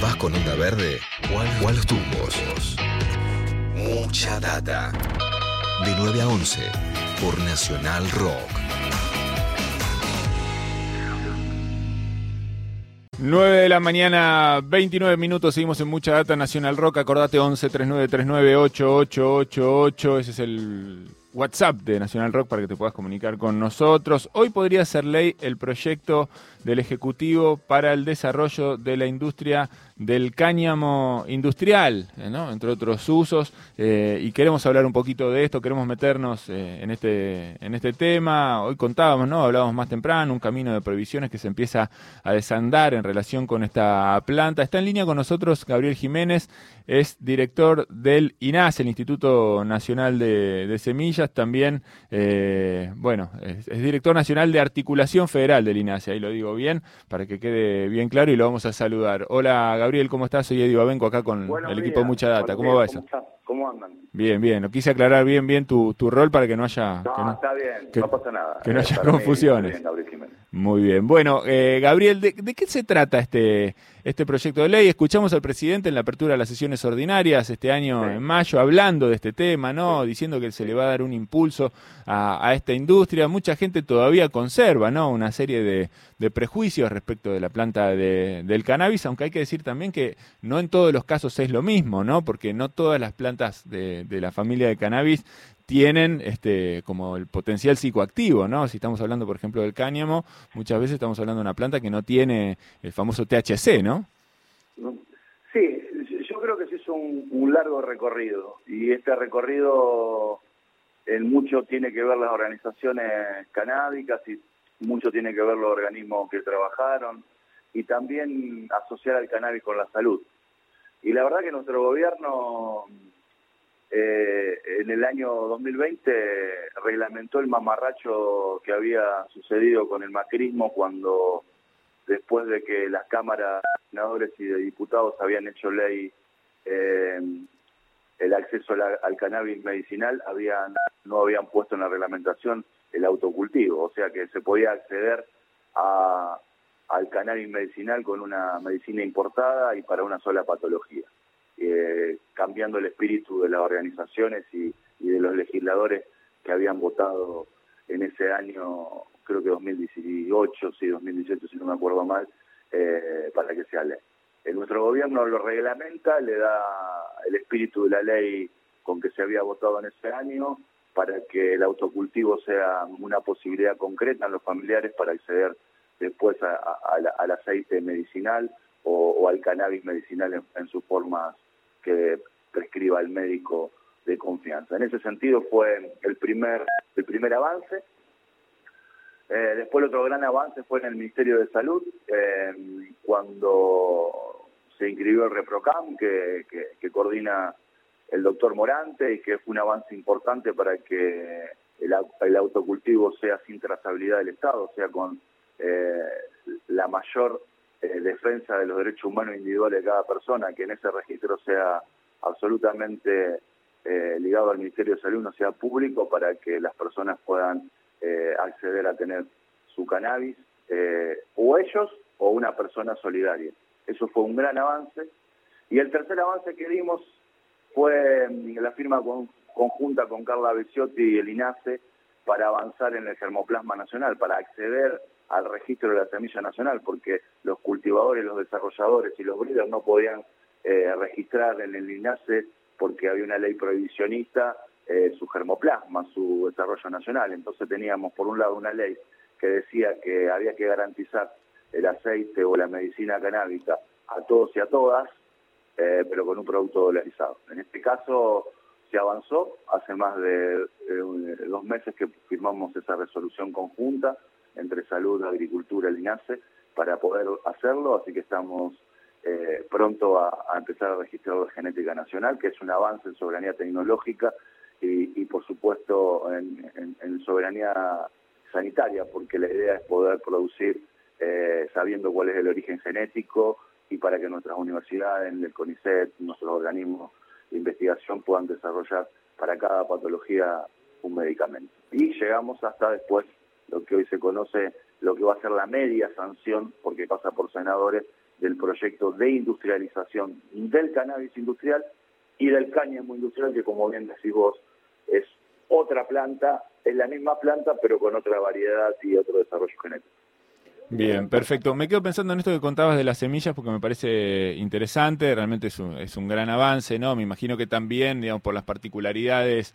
¿Vas con onda verde o a los tumbos? Mucha data. De 9 a 11 por Nacional Rock. 9 de la mañana, 29 minutos, seguimos en Mucha Data Nacional Rock. Acordate 11 39 39 8888. Ese es el WhatsApp de Nacional Rock para que te puedas comunicar con nosotros. Hoy podría ser ley el proyecto del Ejecutivo para el desarrollo de la industria del cáñamo industrial, eh, entre otros usos, eh, y queremos hablar un poquito de esto, queremos meternos eh, en, este, en este tema. Hoy contábamos, ¿no? hablábamos más temprano, un camino de prohibiciones que se empieza a desandar en relación con esta planta. Está en línea con nosotros Gabriel Jiménez, es director del INAS, el Instituto Nacional de, Semillas, también, bueno, es, es, director nacional de articulación federal del INAS, ahí lo digo bien, para que quede bien claro y lo vamos a saludar. Hola Gabriel, ¿cómo estás? Soy Eddie Babenco acá con el equipo de Mucha Data. ¿Cómo va eso? ¿Cómo andan? Bien, bien. Lo quise aclarar bien, bien tu, tu rol para que no haya... No, está bien, no pasa nada. Que no haya confusiones. Muy bien. Bueno, eh, Gabriel, ¿de, qué se trata este, este proyecto de ley? Escuchamos al presidente en la apertura de las sesiones ordinarias este año en mayo hablando de este tema, ¿no? Diciendo que se le va a dar un impulso a, esta industria. Mucha gente todavía conserva, ¿no? Una serie de, prejuicios respecto de la planta del cannabis, aunque hay que decir también que no en todos los casos es lo mismo, ¿no? Porque no todas las plantas de, la familia de cannabis tienen este, como el potencial psicoactivo, ¿no? Si estamos hablando, por ejemplo, del cáñamo, muchas veces estamos hablando de una planta que no tiene el famoso THC, ¿no? Sí, yo creo que se hizo un, largo recorrido y este recorrido en mucho tiene que ver las organizaciones canábicas y mucho tiene que ver los organismos que trabajaron y también asociar al cannabis con la salud. Y la verdad que nuestro gobierno eh, en el año 2020 reglamentó el mamarracho que había sucedido con el macrismo cuando después de que las cámaras de senadores y de diputados habían hecho ley eh, el acceso al cannabis medicinal, habían no habían puesto en la reglamentación el autocultivo, o sea que se podía acceder a, al cannabis medicinal con una medicina importada y para una sola patología. Eh, cambiando el espíritu de las organizaciones y, de los legisladores que habían votado en ese año, creo que 2018, sí, 2018, si no me acuerdo mal, eh, para que sea ley. En nuestro gobierno lo reglamenta, le da el espíritu de la ley con que se había votado en ese año para que el autocultivo sea una posibilidad concreta en los familiares para acceder después al aceite medicinal o, al cannabis medicinal en, en sus formas que prescriba el médico de confianza. En ese sentido fue el primer, el primer avance. Eh, después el otro gran avance fue en el Ministerio de Salud, eh, cuando se inscribió el ReproCam, que, coordina el doctor Morante y que fue un avance importante para que el, autocultivo sea sin trazabilidad del Estado, sea con eh, la mayor eh, defensa de los derechos humanos individuales de cada persona, que en ese registro sea absolutamente eh, ligado al Ministerio de Salud, no sea público, para que las personas puedan eh, acceder a tener su cannabis, o ellos o una persona solidaria. Eso fue un gran avance. Y el tercer avance que dimos fue mm, la firma conjunta con Carla Becciotti y el INACE para avanzar en el germoplasma nacional, para acceder al registro de la semilla nacional, porque los cultivadores, los desarrolladores y los breeders no podían eh, registrar en el INASE porque había una ley prohibicionista eh, su germoplasma, su desarrollo nacional. Entonces teníamos, por un lado, una ley que decía que había que garantizar el aceite o la medicina canábica a todos y a todas, eh, pero con un producto dolarizado. En este caso se avanzó, hace más de dos meses que firmamos esa resolución conjunta, entre salud, agricultura, el INASE, para poder hacerlo, así que estamos eh, pronto a, empezar a registrar la genética nacional, que es un avance en soberanía tecnológica y, por supuesto en, soberanía sanitaria, porque la idea es poder producir eh, sabiendo cuál es el origen genético y para que nuestras universidades, el CONICET, nuestros organismos de investigación puedan desarrollar para cada patología un medicamento. Y llegamos hasta después lo que hoy se conoce, lo que va a ser la media sanción, porque pasa por senadores, del proyecto de industrialización del cannabis industrial y del cáñamo industrial, que como bien decís vos, es otra planta, es la misma planta, pero con otra variedad y otro desarrollo genético. Bien, perfecto. Me quedo pensando en esto que contabas de las semillas porque me parece interesante, realmente es un, es un gran avance, ¿no? Me imagino que también, digamos, por las particularidades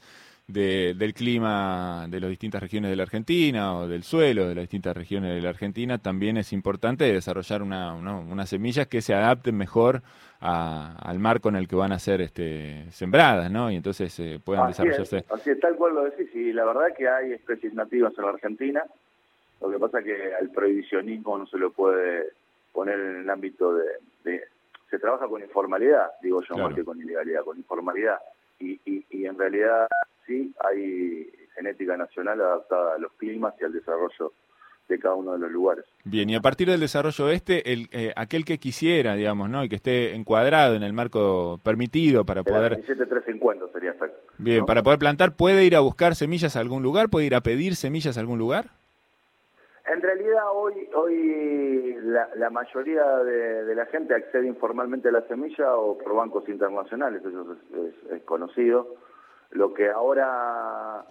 del clima de las distintas regiones de la Argentina o del suelo de las distintas regiones de la Argentina, también es importante desarrollar una, unas semillas que se adapten mejor al marco en el que van a ser este, sembradas, ¿no? Y entonces eh, puedan desarrollarse. así es, tal cual lo decís, y la verdad que hay especies nativas en la Argentina, lo que pasa que al prohibicionismo no se lo puede poner en el ámbito de... se trabaja con informalidad, digo yo, más que con ilegalidad, con informalidad. Y, y, y en realidad sí hay genética nacional adaptada a los climas y al desarrollo de cada uno de los lugares. Bien, y a partir del desarrollo este, el, eh, aquel que quisiera, digamos, ¿no? Y que esté encuadrado en el marco permitido para poder... 27350 sería exacto. Bien, para poder plantar, ¿puede ir a buscar semillas a algún lugar? ¿Puede ir a pedir semillas a algún lugar? En realidad hoy hoy la, mayoría de, la gente accede informalmente a la semilla o por bancos internacionales, eso es conocido. Lo que ahora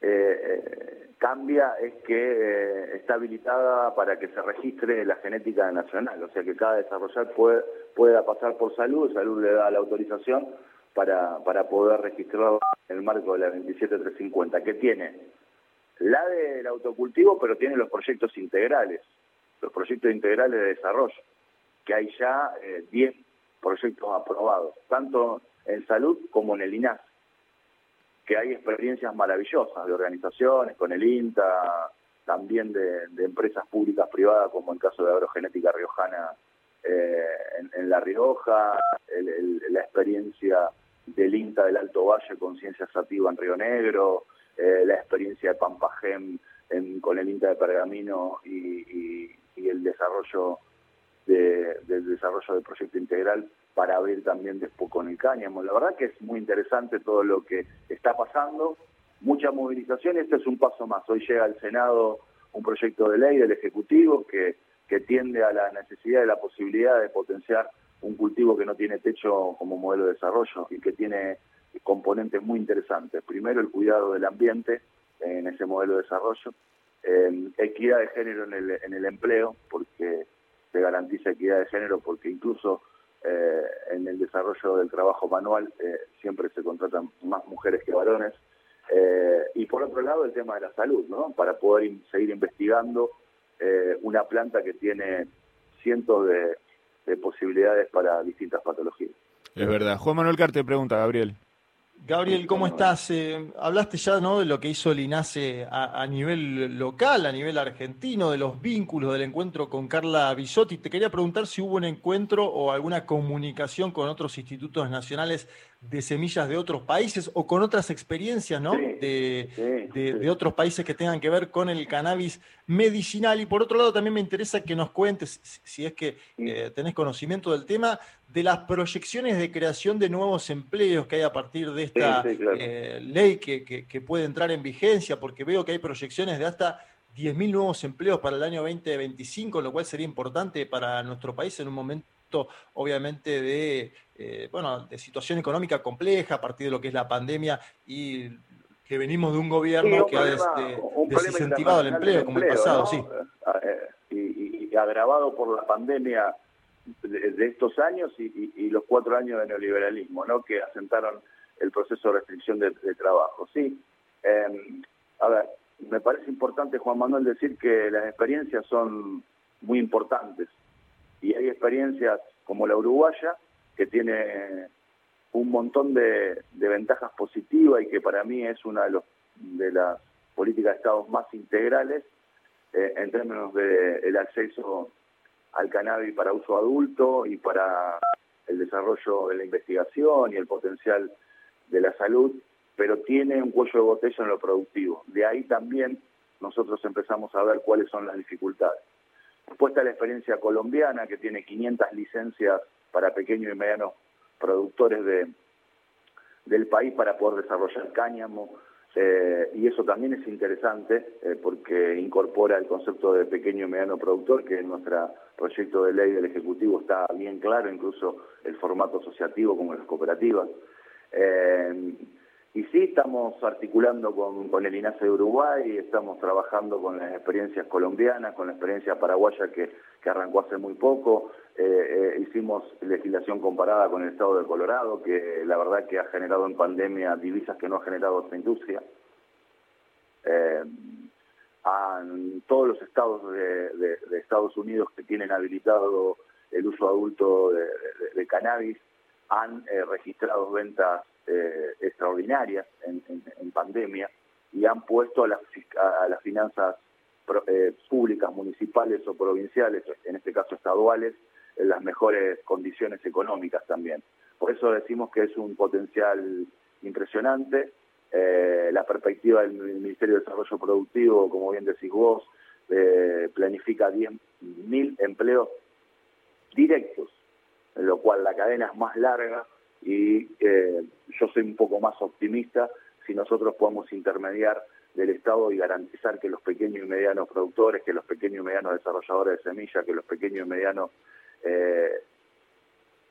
eh, eh, cambia es que eh, está habilitada para que se registre la genética nacional, o sea que cada desarrollar puede, pueda pasar por salud, salud le da la autorización para, para poder registrar en el marco de la 27350, que tiene la del autocultivo, pero tiene los proyectos integrales, los proyectos integrales de desarrollo, que hay ya 10 proyectos aprobados, tanto en salud como en el INAS que hay experiencias maravillosas de organizaciones, con el INTA, también de, empresas públicas privadas, como el caso de Agrogenética Riojana eh, en, La Rioja, la experiencia del INTA del Alto Valle con Ciencia Sativa en Río Negro, eh, la experiencia de Pampagem con el INTA de Pergamino y, el desarrollo del desarrollo del proyecto integral para abrir también después con el cáñamo. La verdad que es muy interesante todo lo que está pasando, mucha movilización y este es un paso más. Hoy llega al Senado un proyecto de ley del Ejecutivo que, que tiende a la necesidad y la posibilidad de potenciar un cultivo que no tiene techo como modelo de desarrollo y que tiene componentes muy interesantes. Primero, el cuidado del ambiente en ese modelo de desarrollo, eh, equidad de género en el, en el empleo, porque se garantiza equidad de género, porque incluso eh, en el desarrollo del trabajo manual eh, siempre se contratan más mujeres que varones. Eh, y por otro lado, el tema de la salud, ¿no? Para poder seguir investigando una planta que tiene cientos de, posibilidades para distintas patologías. Es verdad. Juan Manuel Carte pregunta, Gabriel. Gabriel, ¿cómo estás? Eh, hablaste ya ¿no? de lo que hizo el INASE a, nivel local, a nivel argentino, de los vínculos del encuentro con Carla Bisotti. Te quería preguntar si hubo un encuentro o alguna comunicación con otros institutos nacionales de semillas de otros países o con otras experiencias ¿no? de, otros países que tengan que ver con el cannabis medicinal. Y por otro lado, también me interesa que nos cuentes, si es que eh, tenés conocimiento del tema, de las proyecciones de creación de nuevos empleos que hay a partir de esta eh, ley que, que, puede entrar en vigencia, porque veo que hay proyecciones de hasta 10.000 nuevos empleos para el año 2025, lo cual sería importante para nuestro país en un momento obviamente de, eh, bueno, de situación económica compleja a partir de lo que es la pandemia y que venimos de un gobierno que ha desincentivado el empleo, como el pasado, sí. Eh, y, agravado por la pandemia de, estos años y, los cuatro años de neoliberalismo, ¿no? Que asentaron el proceso de restricción de, trabajo, sí. Em, a ver, me parece importante, Juan Manuel, decir que las experiencias son muy importantes y hay experiencias como la uruguaya que tiene un montón de, ventajas positivas y que para mí es una de, los, de las políticas de Estados más integrales eh, en términos de el acceso al cannabis para uso adulto y para el desarrollo de la investigación y el potencial de la salud, pero tiene un cuello de botella en lo productivo. De ahí también nosotros empezamos a ver cuáles son las dificultades. Después está la experiencia colombiana, que tiene 500 licencias para pequeños y medianos productores de, del país para poder desarrollar cáñamo. Eh, y eso también es interesante eh, porque incorpora el concepto de pequeño y mediano productor, que en nuestro proyecto de ley del Ejecutivo está bien claro, incluso el formato asociativo como las cooperativas. Eh, y sí, estamos articulando con, el INASE de Uruguay, estamos trabajando con las experiencias colombianas, con la experiencia paraguaya que, arrancó hace muy poco. hicimos legislación comparada con el estado de Colorado, que la verdad que ha generado en pandemia divisas que no ha generado otra industria. Eh, todos los estados de, Estados Unidos que tienen habilitado el uso adulto de, cannabis han eh, registrado ventas eh, extraordinarias en, pandemia y han puesto a las, a las finanzas eh, públicas, municipales o provinciales, en este caso estaduales, en las mejores condiciones económicas también. Por eso decimos que es un potencial impresionante eh, la perspectiva del Ministerio de Desarrollo Productivo, como bien decís vos, eh, planifica 10.000 empleos directos, en lo cual la cadena es más larga y eh, yo soy un poco más optimista si nosotros podemos intermediar del Estado y garantizar que los pequeños y medianos productores, que los pequeños y medianos desarrolladores de semillas, que los pequeños y medianos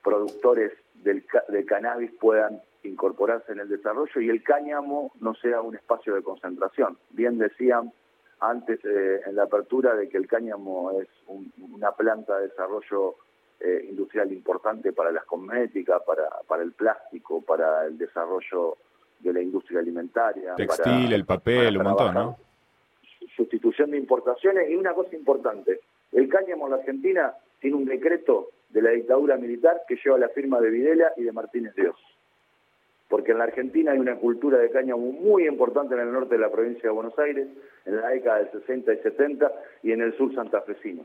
productores del, de cannabis puedan incorporarse en el desarrollo y el cáñamo no sea un espacio de concentración. Bien decían antes eh, en la apertura de que el cáñamo es una planta de desarrollo eh, industrial importante para las cosméticas, para, para el plástico, para el desarrollo de la industria alimentaria. Textil, el papel, un montón, ¿no? Sustitución de importaciones y una cosa importante, el cáñamo en la Argentina tiene un decreto de la dictadura militar que lleva la firma de Videla y de Martínez Dios porque en la Argentina hay una cultura de cáñamo muy importante en el norte de la provincia de Buenos Aires, en la década del 60 y 70, y en el sur santafesino,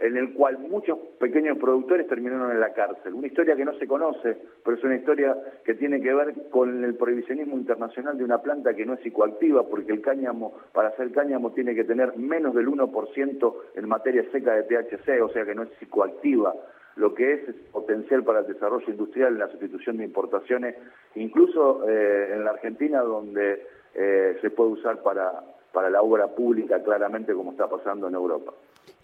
en el cual muchos pequeños productores terminaron en la cárcel. Una historia que no se conoce, pero es una historia que tiene que ver con el prohibicionismo internacional de una planta que no es psicoactiva, porque el cáñamo, para hacer cáñamo, tiene que tener menos del 1% en materia seca de THC, o sea que no es psicoactiva lo que es, potencial para el desarrollo industrial la sustitución de importaciones, incluso eh, en la Argentina donde eh, se puede usar para, para la obra pública claramente como está pasando en Europa.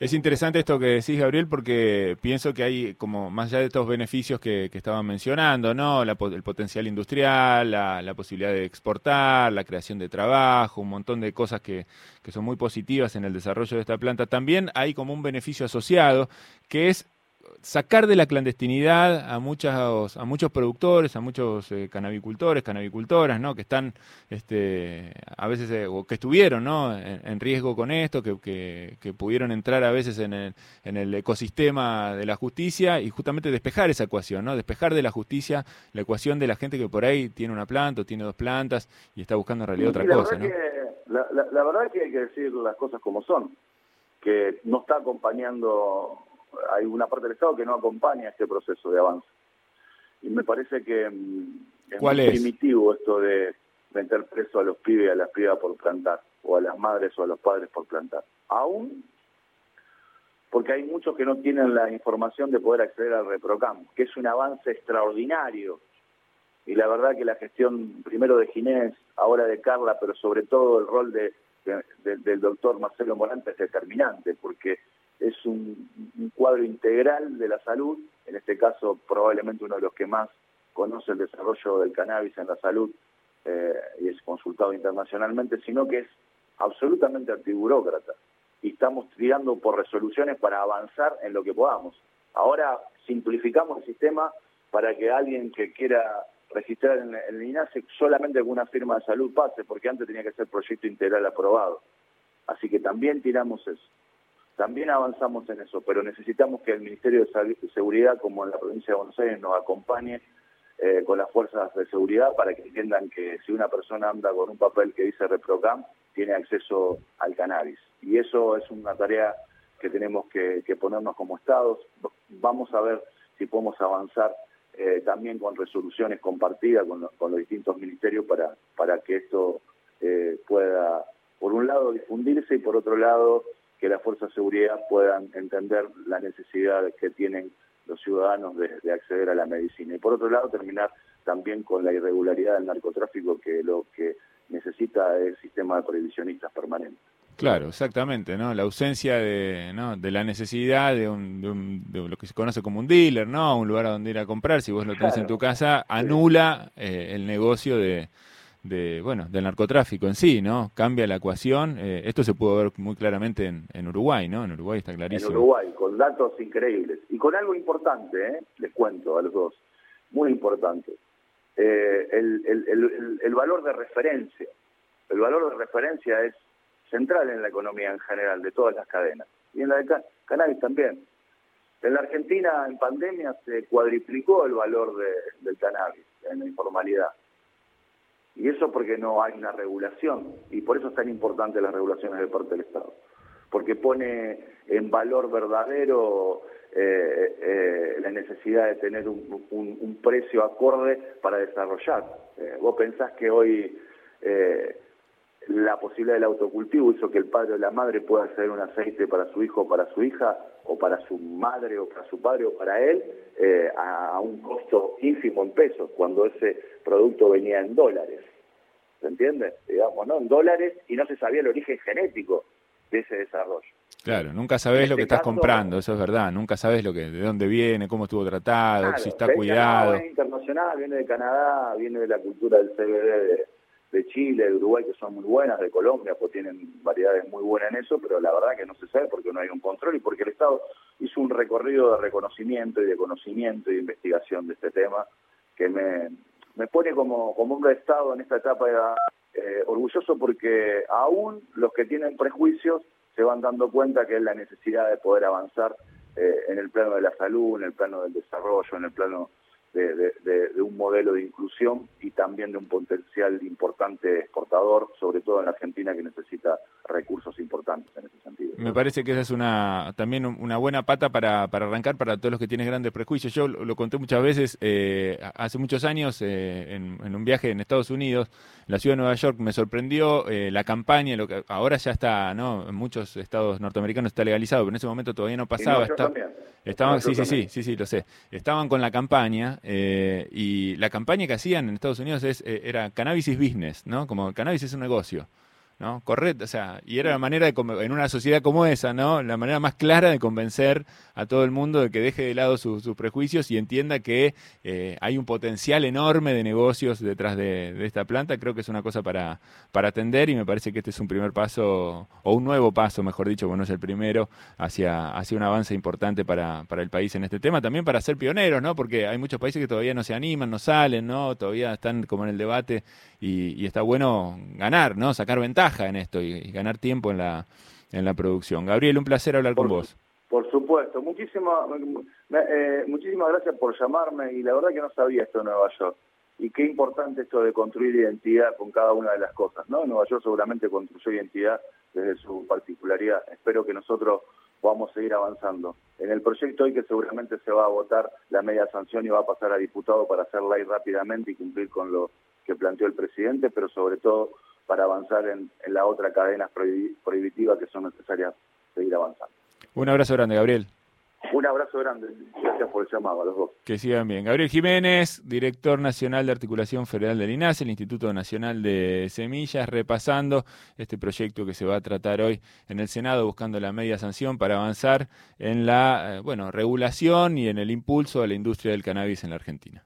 Es interesante esto que decís, Gabriel, porque pienso que hay, como más allá de estos beneficios que, estaban mencionando, ¿no? el potencial industrial, la, posibilidad de exportar, la creación de trabajo, un montón de cosas que, que son muy positivas en el desarrollo de esta planta. También hay como un beneficio asociado, que es sacar de la clandestinidad a muchos, a muchos productores, a muchos eh, canabicultores, canabicultoras, ¿no? Que están, este, a veces, eh, o que estuvieron, ¿no? En, riesgo con esto, que, que, pudieron entrar a veces en el, en el ecosistema de la justicia y justamente despejar esa ecuación, ¿no? Despejar de la justicia la ecuación de la gente que por ahí tiene una planta o tiene dos plantas y está buscando en realidad otra cosa, ¿no? la, la verdad es que hay que decir las cosas como son, que no está acompañando hay una parte del Estado que no acompaña este proceso de avance. Y me parece que mm, es muy primitivo esto de meter preso a los pibes y a las pibas por plantar, o a las madres o a los padres por plantar. Aún porque hay muchos que no tienen la información de poder acceder al ReproCam, que es un avance extraordinario. Y la verdad que la gestión primero de Ginés, ahora de Carla, pero sobre todo el rol de, del doctor Marcelo Morante es determinante, porque es un, cuadro integral de la salud, en este caso probablemente uno de los que más conoce el desarrollo del cannabis en la salud eh, y es consultado internacionalmente, sino que es absolutamente antiburócrata y estamos tirando por resoluciones para avanzar en lo que podamos. Ahora simplificamos el sistema para que alguien que quiera registrar en el INASE solamente con una firma de salud pase, porque antes tenía que ser proyecto integral aprobado. Así que también tiramos eso. También avanzamos en eso, pero necesitamos que el Ministerio de Seguridad, como en la provincia de Buenos Aires, nos acompañe eh, con las fuerzas de seguridad para que entiendan que si una persona anda con un papel que dice ReproCam, tiene acceso al cannabis. Y eso es una tarea que tenemos que, ponernos como estados. Vamos a ver si podemos avanzar eh, también con resoluciones compartidas con, los distintos ministerios para, para que esto eh, pueda, por un lado, difundirse y por otro lado, que las fuerzas de seguridad puedan entender la necesidad que tienen los ciudadanos de, acceder a la medicina. Y por otro lado, terminar también con la irregularidad del narcotráfico, que lo que necesita el sistema de prohibicionistas permanente. Claro, exactamente, ¿no? La ausencia de, ¿no? de la necesidad de, un, de, lo que se conoce como un dealer, ¿no? Un lugar a donde ir a comprar, si vos lo tenés en tu casa, anula eh, el negocio de, de, bueno, del narcotráfico en sí, ¿no? Cambia la ecuación. Eh, esto se pudo ver muy claramente en, en, Uruguay, ¿no? En Uruguay está clarísimo. En Uruguay, con datos increíbles. Y con algo importante, ¿eh? Les cuento a los dos. Muy importante. Eh, el, el, el, el valor de referencia. El valor de referencia es central en la economía en general, de todas las cadenas. Y en la de cannabis también. En la Argentina, en pandemia, se cuadriplicó el valor de, del cannabis en la informalidad. Y eso porque no hay una regulación. Y por eso es tan importante las regulaciones de parte del Estado. Porque pone en valor verdadero eh, eh, la necesidad de tener un, un, precio acorde para desarrollar. Eh, vos pensás que hoy la posibilidad del autocultivo hizo que el padre o la madre pueda hacer un aceite para su hijo o para su hija, o para su madre o para su padre o para él, eh, a, un costo ínfimo en pesos, cuando ese producto venía en dólares. ¿Se entiende? Digamos, ¿no? En dólares y no se sabía el origen genético de ese desarrollo. Claro, nunca sabes lo que este estás comprando, eso es verdad. Nunca sabes lo que, de dónde viene, cómo estuvo tratado, si está cuidado. Es internacional, viene de Canadá, viene de la cultura del CBD de, de Chile, de Uruguay, que son muy buenas, de Colombia, pues tienen variedades muy buenas en eso, pero la verdad que no se sabe porque no hay un control y porque el Estado hizo un recorrido de reconocimiento y de conocimiento y de investigación de este tema que me, me pone como, como un Estado en esta etapa eh, orgulloso porque aún los que tienen prejuicios se van dando cuenta que es la necesidad de poder avanzar eh, en el plano de la salud, en el plano del desarrollo, en el plano de, un modelo de inclusión y también de un potencial importante exportador, sobre todo en la Argentina que necesita recursos importantes en ese sentido. Me parece que esa es una también una buena pata para, para arrancar para todos los que tienen grandes prejuicios. Yo lo, conté muchas veces, eh, hace muchos años, eh, en, un viaje en Estados Unidos, en la ciudad de Nueva York, me sorprendió eh, la campaña, lo que ahora ya está, ¿no? En muchos estados norteamericanos está legalizado, pero en ese momento todavía no pasaba. estaban, sí, sí, sí, sí, sí, lo sé. Estaban con la campaña eh, y la campaña que hacían en Estados Unidos es, eh, era cannabis is business, ¿no? Como cannabis es un negocio. ¿No? Correcto, o sea, y era la manera de, en una sociedad como esa, ¿no? La manera más clara de convencer a todo el mundo de que deje de lado sus, prejuicios y entienda que eh, hay un potencial enorme de negocios detrás de, esta planta. Creo que es una cosa para, para atender y me parece que este es un primer paso, o un nuevo paso, mejor dicho, bueno, es el primero, hacia, hacia un avance importante para, para el país en este tema. También para ser pioneros, ¿no? Porque hay muchos países que todavía no se animan, no salen, ¿no? Todavía están como en el debate y, y está bueno ganar, ¿no? Sacar ventaja en esto y, ganar tiempo en la, en la producción. Gabriel, un placer hablar con vos. Por supuesto, muchísimas eh, muchísimas gracias por llamarme y la verdad que no sabía esto de Nueva York. Y qué importante esto de construir identidad con cada una de las cosas, ¿no? Nueva York seguramente construyó identidad desde su particularidad. Espero que nosotros podamos seguir avanzando. En el proyecto hoy que seguramente se va a votar la media sanción y va a pasar a diputado para hacer ley rápidamente y cumplir con lo que planteó el presidente, pero sobre todo para avanzar en, la otra cadena prohibitiva que son necesarias seguir avanzando. Un abrazo grande, Gabriel. Un abrazo grande. Gracias por el llamado a los dos. Que sigan bien. Gabriel Jiménez, director nacional de Articulación Federal del INAS, el Instituto Nacional de Semillas, repasando este proyecto que se va a tratar hoy en el Senado, buscando la media sanción para avanzar en la eh, bueno, regulación y en el impulso a la industria del cannabis en la Argentina.